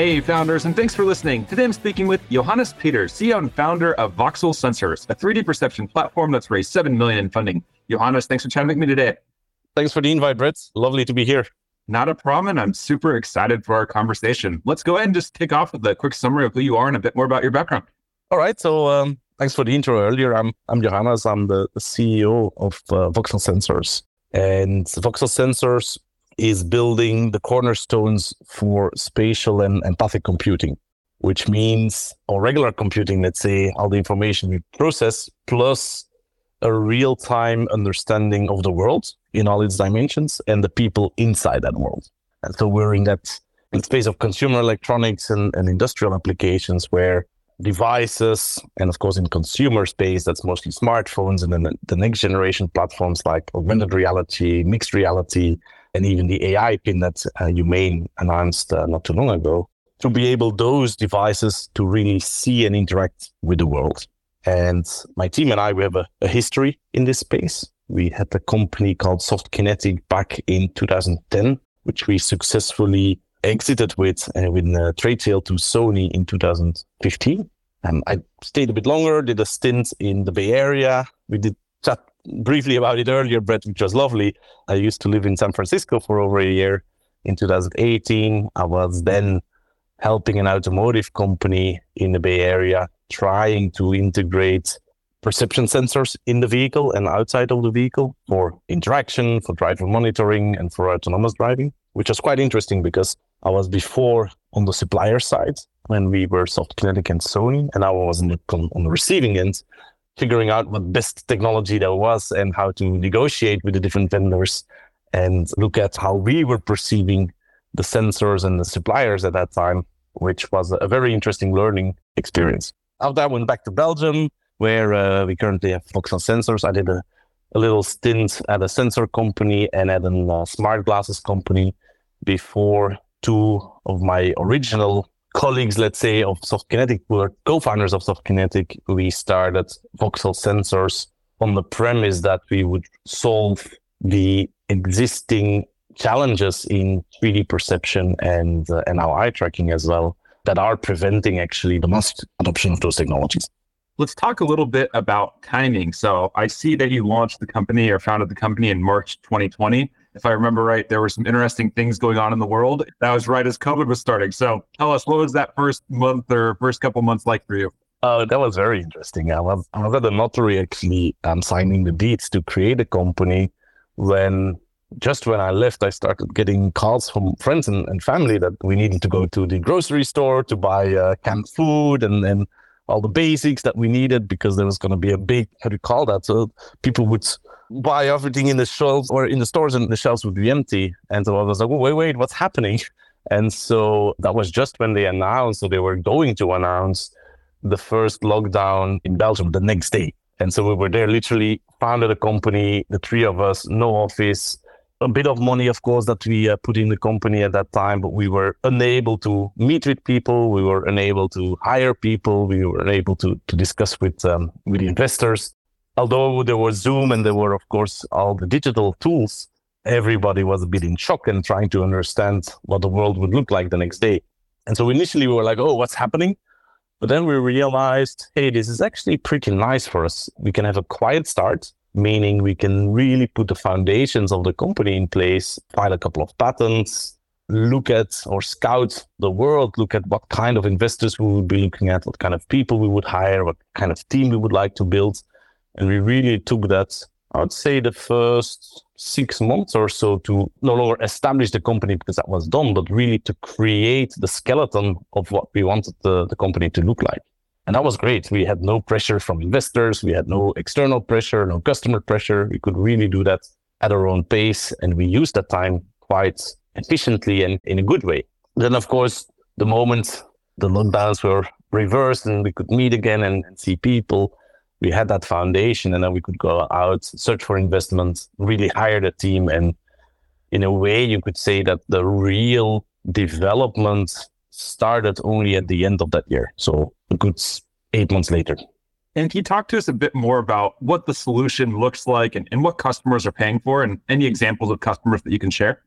Hey, founders, and thanks for listening. Today I'm speaking with Johannes Peeters, CEO and founder of VoxelSensors, a 3D perception platform that's raised 7 million in funding. Johannes, thanks for chatting with me today. Thanks for the invite, Brett. Lovely to be here. Not a problem. And I'm super excited for our conversation. Let's go ahead and just kick off with a quick summary of who you are and a bit more about your background. All right. So um, thanks for the intro earlier. I'm, I'm Johannes. I'm the, the CEO of uh, VoxelSensors. And VoxelSensors is building the cornerstones for spatial and empathic computing, which means or regular computing, let's say, all the information we process plus a real time understanding of the world in all its dimensions and the people inside that world. And so we're in that in space of consumer electronics and, and industrial applications where devices and of course in consumer space that's mostly smartphones and then the next generation platforms like augmented reality mixed reality and even the AI pin that uh, Humane announced uh, not too long ago, to be able those devices to really see and interact with the world. And my team and I, we have a, a history in this space. We had a company called SoftKinetic back in 2010, which we successfully exited with uh, with a trade sale to Sony in 2015. And I stayed a bit longer, did a stint in the Bay Area. We did briefly about it earlier, Brett, which was lovely. I used to live in San Francisco for over a year. In 2018, I was then helping an automotive company in the Bay Area trying to integrate perception sensors in the vehicle and outside of the vehicle for interaction, for driver monitoring, and for autonomous driving, which was quite interesting because I was before on the supplier side when we were SoftKinetic and Sony, and I was on the, on the receiving end figuring out what best technology there was and how to negotiate with the different vendors and look at how we were perceiving the sensors and the suppliers at that time, which was a very interesting learning experience. After I went back to Belgium, where uh, we currently have VoxelSensors. I did a, a, little stint at a sensor company and at a uh, smart glasses company before two of my original colleagues, let's say, of SoftKinetic, who are co-founders of SoftKinetic, we started VoxelSensors on the premise that we would solve the existing challenges in 3D perception and uh, and our eye tracking as well that are preventing actually the mass adoption of those technologies. Let's talk a little bit about timing. So I see that you launched the company or founded the company in March 2020 if I remember right, there were some interesting things going on in the world. That was right as COVID was starting. So tell us, what was that first month or first couple months like for you? Oh, that was very interesting. I was, I was at the notary actually um, signing the deeds to create a company when just when I left, I started getting calls from friends and, and family that we needed to go to the grocery store to buy uh, canned food and, and all the basics that we needed because there was going to be a big, how do you call that? So people would buy everything in the shelves or in the stores and the shelves would be empty. And so I was like, wait, wait, what's happening? And so that was just when they announced, so they were going to announce the first lockdown in Belgium the next day. And so we were there, literally founded a company, the three of us, no office, a bit of money, of course, that we uh, put in the company at that time, but we were unable to meet with people. We were unable to hire people. We were unable to, to discuss with, um, with investors although there was Zoom and there were, of course, all the digital tools, everybody was a bit in shock and trying to understand what the world would look like the next day. And so initially we were like, oh, what's happening? But then we realized, hey, this is actually pretty nice for us. We can have a quiet start, meaning we can really put the foundations of the company in place, file a couple of patents, look at or scout the world, look at what kind of investors we would be looking at, what kind of people we would hire, what kind of team we would like to build. And we really took that, I would say, the first six months or so to no longer establish the company because that was done, but really to create the skeleton of what we wanted the, the company to look like. And that was great. We had no pressure from investors. We had no external pressure, no customer pressure. We could really do that at our own pace. And we used that time quite efficiently and in a good way. Then, of course, the moment the lockdowns were reversed and we could meet again and, and see people, we had that foundation and then we could go out, search for investments, really hire the team. And in a way, you could say that the real development started only at the end of that year. So a good eight months later. And can you talk to us a bit more about what the solution looks like and, and what customers are paying for and any examples of customers that you can share?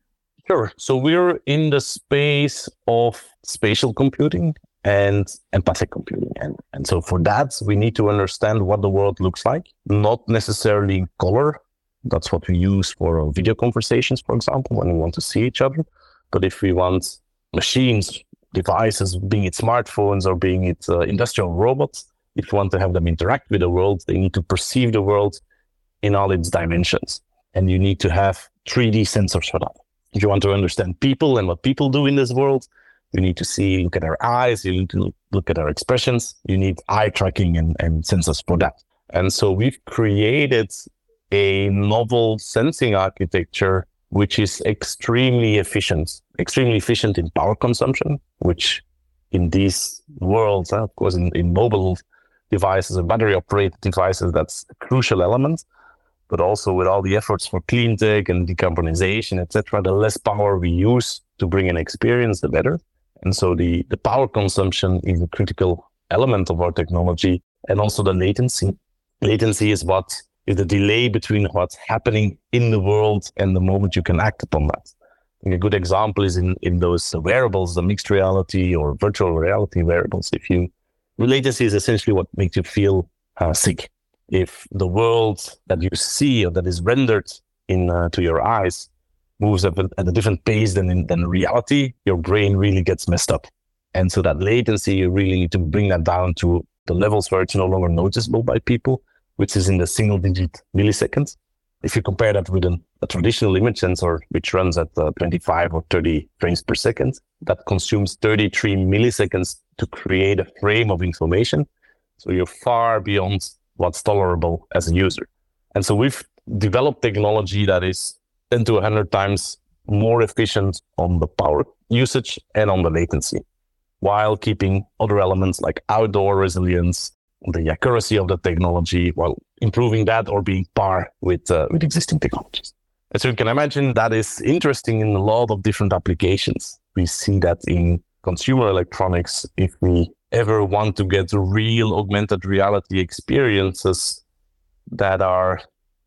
Sure. So we're in the space of spatial computing and empathic computing. And, and so for that, we need to understand what the world looks like, not necessarily color. That's what we use for video conversations, for example, when we want to see each other. But if we want machines, devices, being it smartphones or being it uh, industrial robots, if you want to have them interact with the world, they need to perceive the world in all its dimensions. And you need to have 3D sensors for that. If you want to understand people and what people do in this world, you need to see, look at their eyes, you need to look at their expressions, you need eye tracking and, and sensors for that. And so we've created a novel sensing architecture which is extremely efficient, extremely efficient in power consumption, which in these worlds, of course, in, in mobile devices and battery operated devices, that's a crucial element. But also with all the efforts for clean tech and decarbonization, etc., the less power we use to bring an experience, the better. And so the, the power consumption is a critical element of our technology and also the latency. Latency is what is the delay between what's happening in the world and the moment you can act upon that. a good example is in, in those wearables, the mixed reality or virtual reality wearables. If you latency is essentially what makes you feel uh, sick. If the world that you see or that is rendered in uh, to your eyes moves at, a different pace than in than reality, your brain really gets messed up. And so that latency, you really need to bring that down to the levels where it's no longer noticeable by people, which is in the single digit milliseconds. If you compare that with an, a traditional image sensor, which runs at uh, 25 or 30 frames per second, that consumes 33 milliseconds to create a frame of information. So you're far beyond what's tolerable as a user. And so we've developed technology that is 10 to 100 times more efficient on the power usage and on the latency, while keeping other elements like outdoor resilience, the accuracy of the technology, while improving that or being par with, uh, with existing technologies. So you can imagine that is interesting in a lot of different applications. We see that in consumer electronics. If we ever want to get real augmented reality experiences that are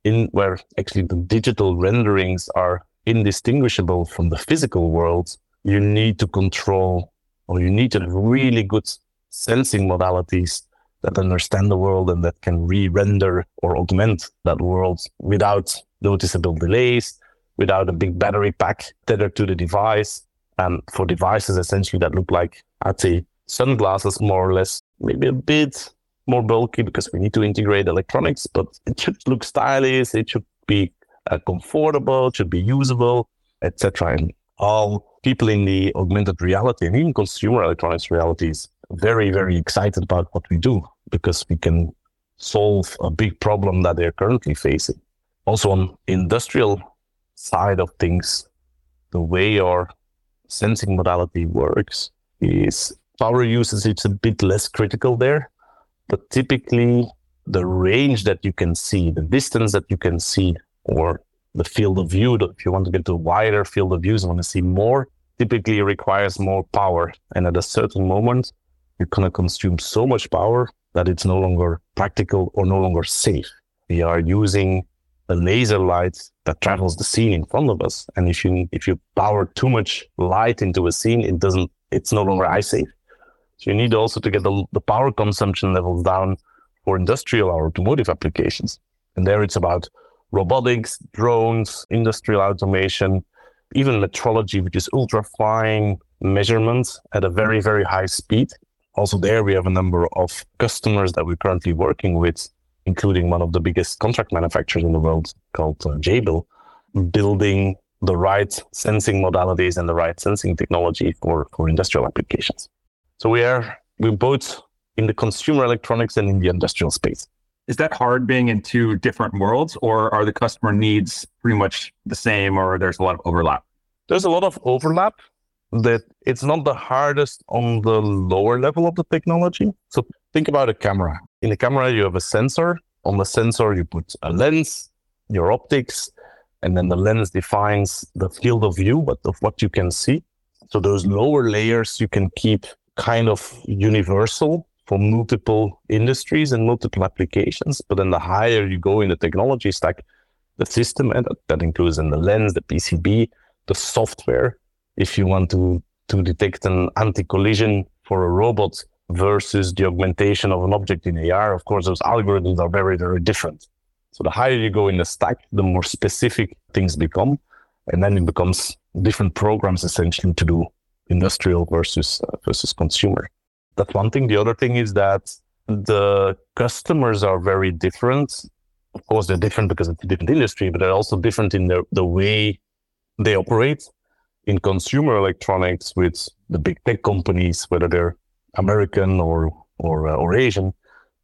in where actually the digital renderings are indistinguishable from the physical world, you need to control or you need to have really good sensing modalities that understand the world and that can re-render or augment that world without noticeable delays, without a big battery pack tethered to the device. And for devices essentially that look like, I'd say, sunglasses more or less, maybe a bit more bulky because we need to integrate electronics, but it should look stylish. It should be uh, comfortable. It should be usable, etc. And all people in the augmented reality and even consumer electronics realities very, very excited about what we do because we can solve a big problem that they're currently facing. Also on industrial side of things, the way our sensing modality works is power usage It's a bit less critical there but typically, the range that you can see, the distance that you can see, or the field of view, if you want to get to a wider field of view and want to see more, typically requires more power. And at a certain moment, you're going to consume so much power that it's no longer practical or no longer safe. We are using a laser light that travels the scene in front of us. And if you if you power too much light into a scene, it doesn't it's no longer eye safe. So you need also to get the, the power consumption levels down for industrial or automotive applications. And there it's about robotics, drones, industrial automation, even metrology, which is ultra fine measurements at a very, very high speed. Also, there we have a number of customers that we're currently working with, including one of the biggest contract manufacturers in the world called uh, Jabil, building the right sensing modalities and the right sensing technology for, for industrial applications. So we are we're both in the consumer electronics and in the industrial space. Is that hard being in two different worlds, or are the customer needs pretty much the same, or there's a lot of overlap? There's a lot of overlap. that it's not the hardest on the lower level of the technology. So think about a camera. In a camera, you have a sensor. On the sensor, you put a lens, your optics, and then the lens defines the field of view, but of what you can see. So those lower layers you can keep kind of universal for multiple industries and multiple applications. But then the higher you go in the technology stack, the system, and that includes in the lens, the PCB, the software, if you want to, to detect an anti-collision for a robot versus the augmentation of an object in AR, of course, those algorithms are very, very different. So the higher you go in the stack, the more specific things become. And then it becomes different programs essentially to do industrial versus uh, versus consumer. That's one thing. The other thing is that the customers are very different. Of course, they're different because it's a different industry, but they're also different in the, the way they operate in consumer electronics with the big tech companies, whether they're American or or uh, or Asian.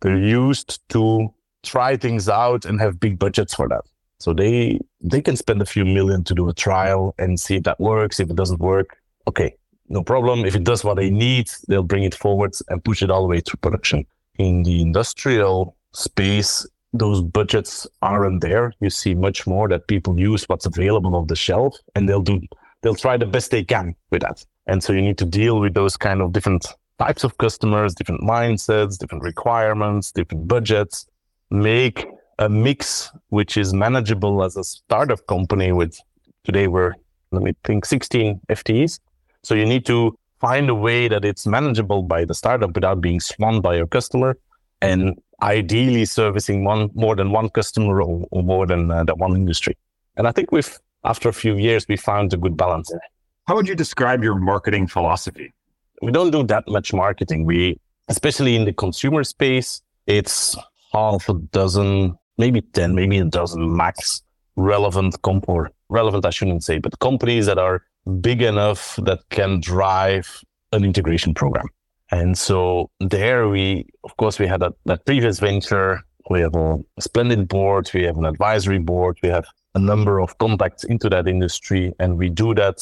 They're used to try things out and have big budgets for that. So they they can spend a few million to do a trial and see if that works. If it doesn't work, okay, no problem. If it does what they need, they'll bring it forward and push it all the way to production. In the industrial space, those budgets aren't there. You see much more that people use what's available on the shelf and they'll do they'll try the best they can with that. And so you need to deal with those kind of different types of customers, different mindsets, different requirements, different budgets, make a mix which is manageable as a startup company with today we're let me think 16 FTEs so you need to find a way that it's manageable by the startup without being swamped by your customer and ideally servicing one more than one customer or, or more than uh, that one industry. And I think we've, after a few years, we found a good balance in it. How would you describe your marketing philosophy? We don't do that much marketing. We, especially in the consumer space, it's half a dozen, maybe 10, maybe a dozen max relevant comp or relevant, I shouldn't say, but companies that are big enough that can drive an integration program. And so there we, of course, we had that, previous venture. We have a, a splendid board. We have an advisory board. We have a number of contacts into that industry. And we do that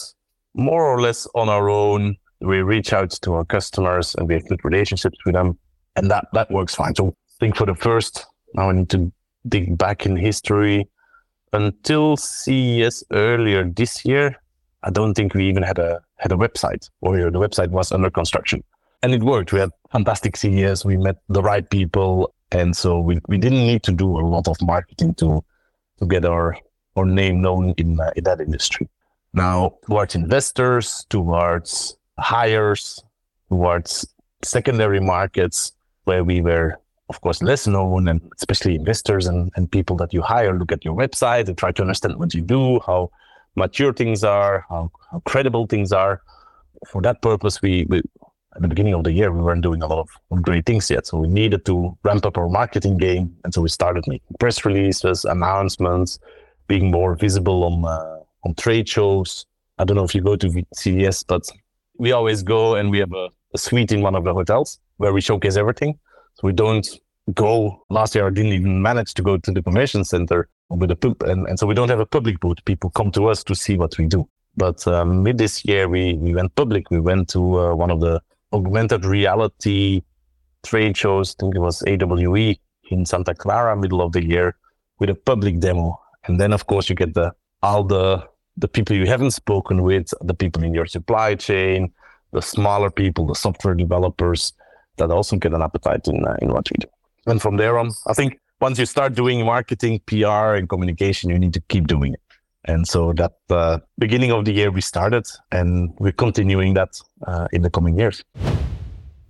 more or less on our own. We reach out to our customers and we have good relationships with them. And that, that works fine. So I think for the first, now I need to dig back in history until CES earlier this year, I don't think we even had a had a website or the website was under construction. And it worked. We had fantastic CES. We met the right people. And so we, we didn't need to do a lot of marketing to to get our our name known in uh, in that industry. Now towards investors, towards hires, towards secondary markets where we were of course less known and especially investors and, and people that you hire look at your website and try to understand what you do, how mature things are, how, how credible things are. For that purpose, we, we at the beginning of the year we weren't doing a lot of great things yet, so we needed to ramp up our marketing game, and so we started making press releases, announcements, being more visible on uh, on trade shows. I don't know if you go to CES, but we always go and we have a, a suite in one of the hotels where we showcase everything. So we don't go. Last year, I didn't even manage to go to the convention center with a pub, and, and so we don't have a public booth. People come to us to see what we do. But um, mid this year, we we went public. We went to uh, one of the augmented reality trade shows. I think it was AWE in Santa Clara, middle of the year, with a public demo. And then, of course, you get the all the the people you haven't spoken with, the people in your supply chain, the smaller people, the software developers that also get an appetite in uh, in what we do. And from there on, I think once you start doing marketing, PR, and communication, you need to keep doing it. And so that uh, beginning of the year we started, and we're continuing that uh, in the coming years.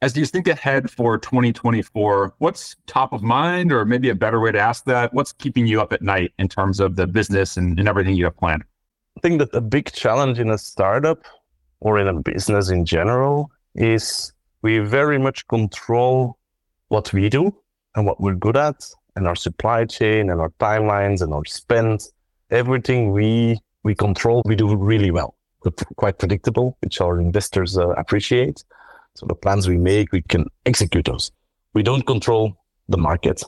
As you think ahead for 2024, what's top of mind, or maybe a better way to ask that? What's keeping you up at night in terms of the business and, and everything you have planned? I think that a big challenge in a startup or in a business in general is we very much control what we do and what we're good at and our supply chain and our timelines and our spend, everything we we control, we do really well. Quite predictable, which our investors uh, appreciate. So the plans we make, we can execute those. We don't control the market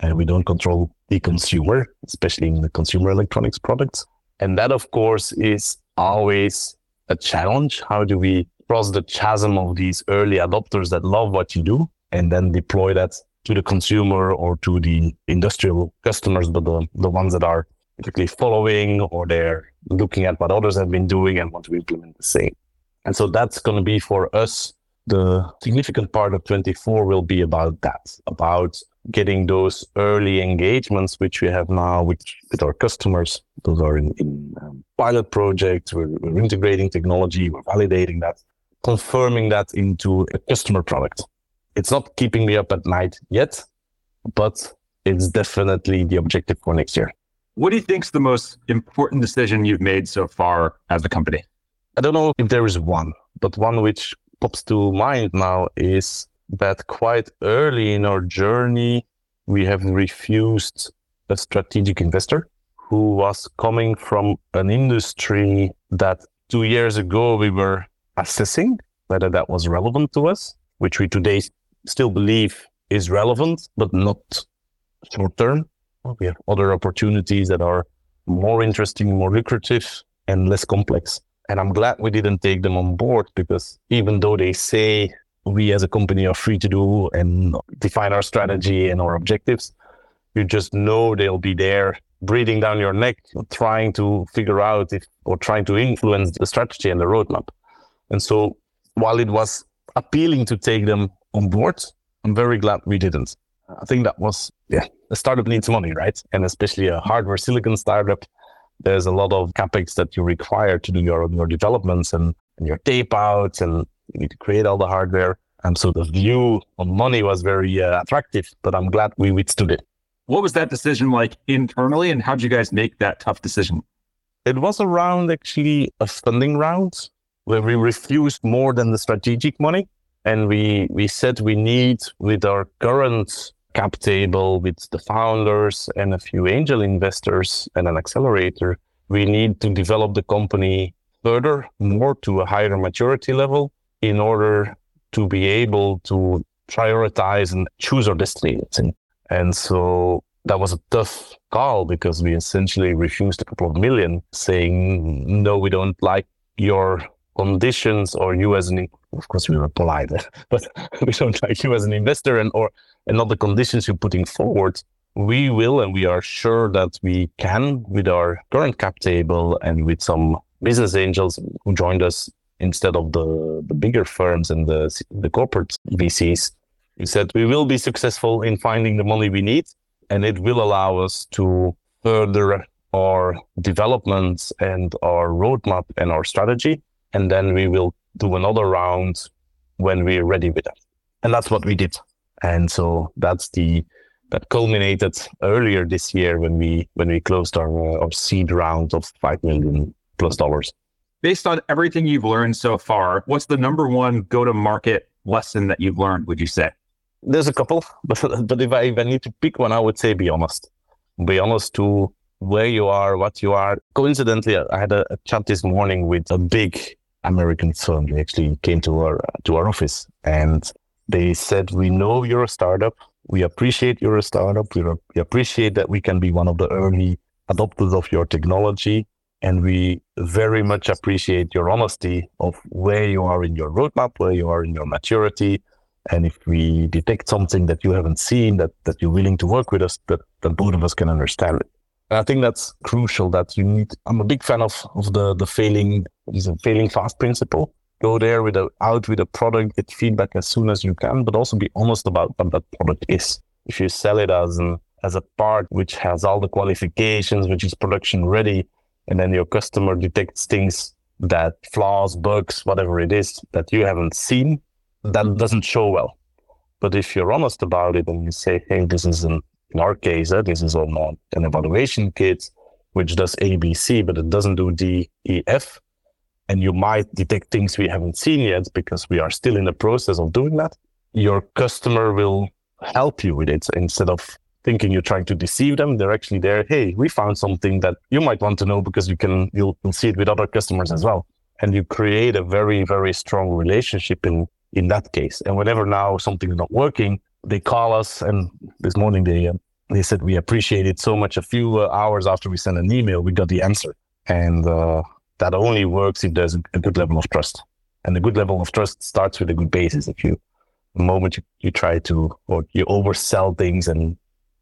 and we don't control the consumer, especially in the consumer electronics products. And that, of course, is always a challenge. How do we cross the chasm of these early adopters that love what you do and then deploy that to the consumer or to the industrial customers, but the, the ones that are typically following or they're looking at what others have been doing and want to implement the same. And so that's going to be for us, the significant part of 24 will be about that, about getting those early engagements, which we have now with, with our customers. Those are in, in um, pilot projects. We're, we're integrating technology. We're validating that, confirming that into a customer product. It's not keeping me up at night yet, but it's definitely the objective for next year. What do you think is the most important decision you've made so far as a company? I don't know if there is one, but one which pops to mind now is that quite early in our journey, we have refused a strategic investor who was coming from an industry that two years ago we were assessing whether that was relevant to us, which we today still believe is relevant, but not short term. We have other opportunities that are more interesting, more lucrative, and less complex. And I'm glad we didn't take them on board because even though they say we as a company are free to do and define our strategy and our objectives, you just know they'll be there breathing down your neck, trying to figure out if or trying to influence the strategy and the roadmap. And so while it was appealing to take them on board. I'm very glad we didn't. I think that was, yeah, a startup needs money, right? And especially a hardware silicon startup, there's a lot of capex that you require to do your, your developments and, and your tape outs, and you need to create all the hardware. And so the view on money was very uh, attractive, but I'm glad we withstood it. What was that decision like internally, and how did you guys make that tough decision? It was around actually a funding round where we refused more than the strategic money and we we said we need with our current cap table with the founders and a few angel investors and an accelerator we need to develop the company further more to a higher maturity level in order to be able to prioritize and choose our destiny. And so that was a tough call because we essentially refused a couple of million saying mm, no we don't like your conditions or you as an of course we were polite but we don't like you as an investor and or and not the conditions you're putting forward we will and we are sure that we can with our current cap table and with some business angels who joined us instead of the the bigger firms and the the corporate VCs we said we will be successful in finding the money we need and it will allow us to further our developments and our roadmap and our strategy and then we will do another round when we're ready with that. And that's what we did. And so that's the that culminated earlier this year when we when we closed our uh, our seed round of five million plus dollars. Based on everything you've learned so far, what's the number one go to market lesson that you've learned? Would you say? There's a couple, but but if I if I need to pick one, I would say be honest. Be honest to where you are, what you are. Coincidentally, I had a, a chat this morning with a big American firm. They actually came to our to our office and they said, "We know you're a startup. We appreciate you're a startup. We, we appreciate that we can be one of the early adopters of your technology, and we very much appreciate your honesty of where you are in your roadmap, where you are in your maturity." And if we detect something that you haven't seen, that, that you're willing to work with us, that, that both of us can understand it. And I think that's crucial that you need. I'm a big fan of, of the, the failing, is a failing fast principle. Go there with a, out with a product, get feedback as soon as you can, but also be honest about what that product is. If you sell it as an, as a part which has all the qualifications, which is production ready, and then your customer detects things that flaws, bugs, whatever it is that you haven't seen, that doesn't show well. But if you're honest about it and you say, hey, this is an in our case, uh, this is on an evaluation kit, which does ABC, but it doesn't do D, E, F. And you might detect things we haven't seen yet because we are still in the process of doing that. Your customer will help you with it instead of thinking you're trying to deceive them. They're actually there. Hey, we found something that you might want to know because you can you'll, you'll see it with other customers as well, and you create a very very strong relationship in in that case. And whenever now something's not working, they call us. And this morning they uh, they said we appreciate it so much. A few uh, hours after we sent an email, we got the answer, and uh, that only works if there's a, good level of trust. And a good level of trust starts with a good basis. If you the moment you, you try to or you oversell things and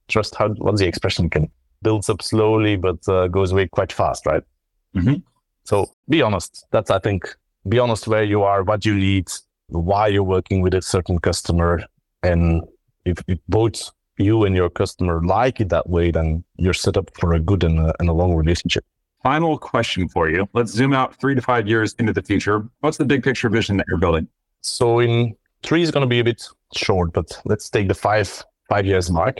trust how what's the expression can builds up slowly but uh, goes away quite fast right mm-hmm. so be honest that's i think be honest where you are what you need why you're working with a certain customer and if, if both you and your customer like it that way then you're set up for a good and a, and a long relationship final question for you let's zoom out three to five years into the future what's the big picture vision that you're building so in three is going to be a bit short but let's take the five five years mark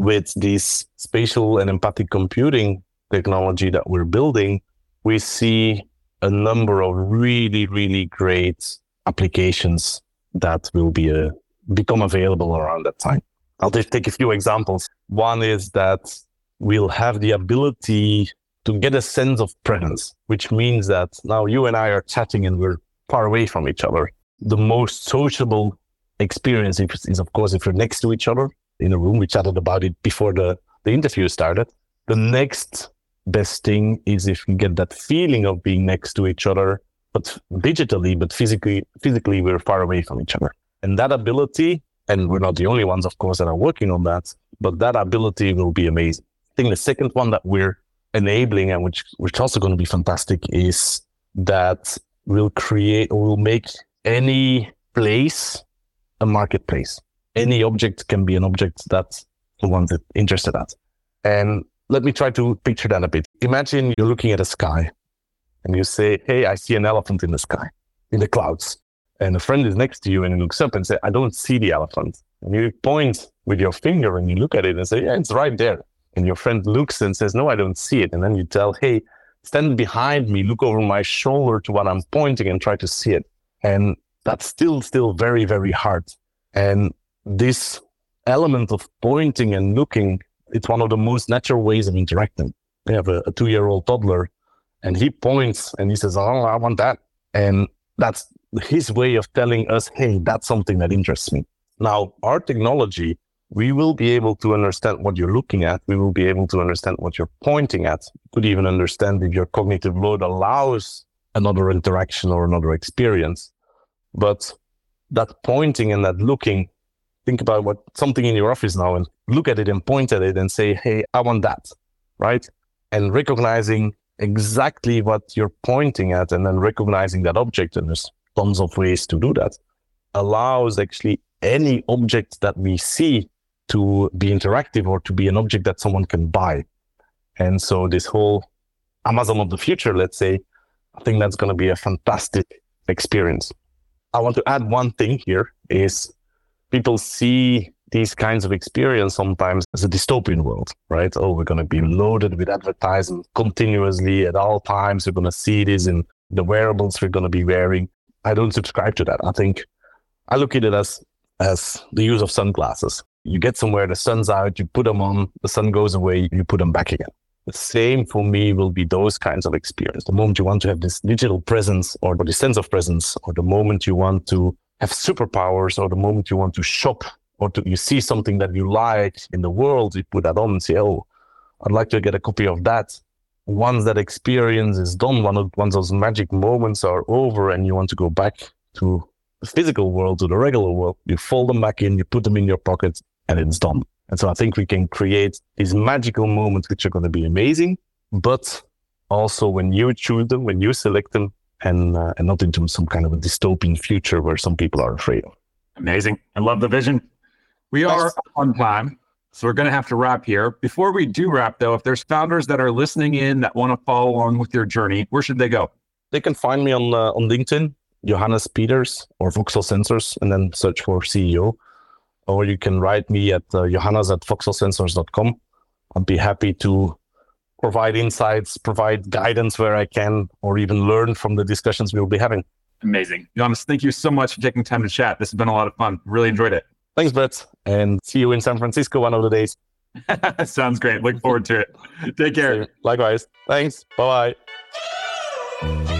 with this spatial and empathic computing technology that we're building, we see a number of really, really great applications that will be uh, become available around that time. I'll just take a few examples. One is that we'll have the ability to get a sense of presence, which means that now you and I are chatting and we're far away from each other. The most sociable experience is, of course, if you're next to each other in a room. We chatted about it before the, the interview started. The next best thing is if you get that feeling of being next to each other, but digitally, but physically, physically we're far away from each other. And that ability, and we're not the only ones, of course, that are working on that, but that ability will be amazing. I think the second one that we're enabling and which which also going to be fantastic is that we'll create or we'll make any place a marketplace any object can be an object that someone's interested at. And let me try to picture that a bit. Imagine you're looking at a sky and you say, Hey, I see an elephant in the sky, in the clouds. And a friend is next to you and he looks up and say, I don't see the elephant. And you point with your finger and you look at it and say, Yeah, it's right there. And your friend looks and says, No, I don't see it. And then you tell, Hey, stand behind me, look over my shoulder to what I'm pointing and try to see it. And that's still, still very, very hard. And this element of pointing and looking, it's one of the most natural ways of interacting. We have a, a two year old toddler and he points and he says, Oh, I want that. And that's his way of telling us, Hey, that's something that interests me. Now, our technology, we will be able to understand what you're looking at. We will be able to understand what you're pointing at. could even understand if your cognitive load allows another interaction or another experience. But that pointing and that looking think about what something in your office now and look at it and point at it and say, Hey, I want that. Right. And recognizing exactly what you're pointing at and then recognizing that object. And there's tons of ways to do that allows actually any object that we see to be interactive or to be an object that someone can buy. And so this whole Amazon of the future, let's say, I think that's going to be a fantastic experience. I want to add one thing here is people see these kinds of experience sometimes as a dystopian world, right? Oh, we're going to be loaded with advertising continuously at all times. We're going to see this in the wearables we're going to be wearing. I don't subscribe to that. I think I look at it as as the use of sunglasses. You get somewhere, the sun's out, you put them on, the sun goes away, you put them back again. The same for me will be those kinds of experience. The moment you want to have this digital presence or the sense of presence, or the moment you want to have superpowers or the moment you want to shop or to, you see something that you like in the world, you put that on and say, oh, I'd like to get a copy of that. Once that experience is done, one once those magic moments are over and you want to go back to the physical world, to the regular world, you fold them back in, you put them in your pocket, and it's done. And so I think we can create these magical moments which are going to be amazing. But also when you choose them, when you select them, and uh, and not into some kind of a dystopian future where some people are afraid of. Amazing. I love the vision. We are on time, so we're going to have to wrap here. Before we do wrap, though, if there's founders that are listening in that want to follow along with your journey, where should they go? They can find me on uh, on LinkedIn, Johannes Peeters or VoxelSensors, and then search for CEO. Or you can write me at uh, johannes at voxelsensors.com. I'd be happy to provide insights, provide guidance where I can, or even learn from the discussions we'll be having. Amazing. Johannes, thank you so much for taking time to chat. This has been a lot of fun. Really enjoyed it. Thanks, Brett. And see you in San Francisco one of the days. Sounds great. Look forward to it. Take care. Likewise. Thanks. Bye bye.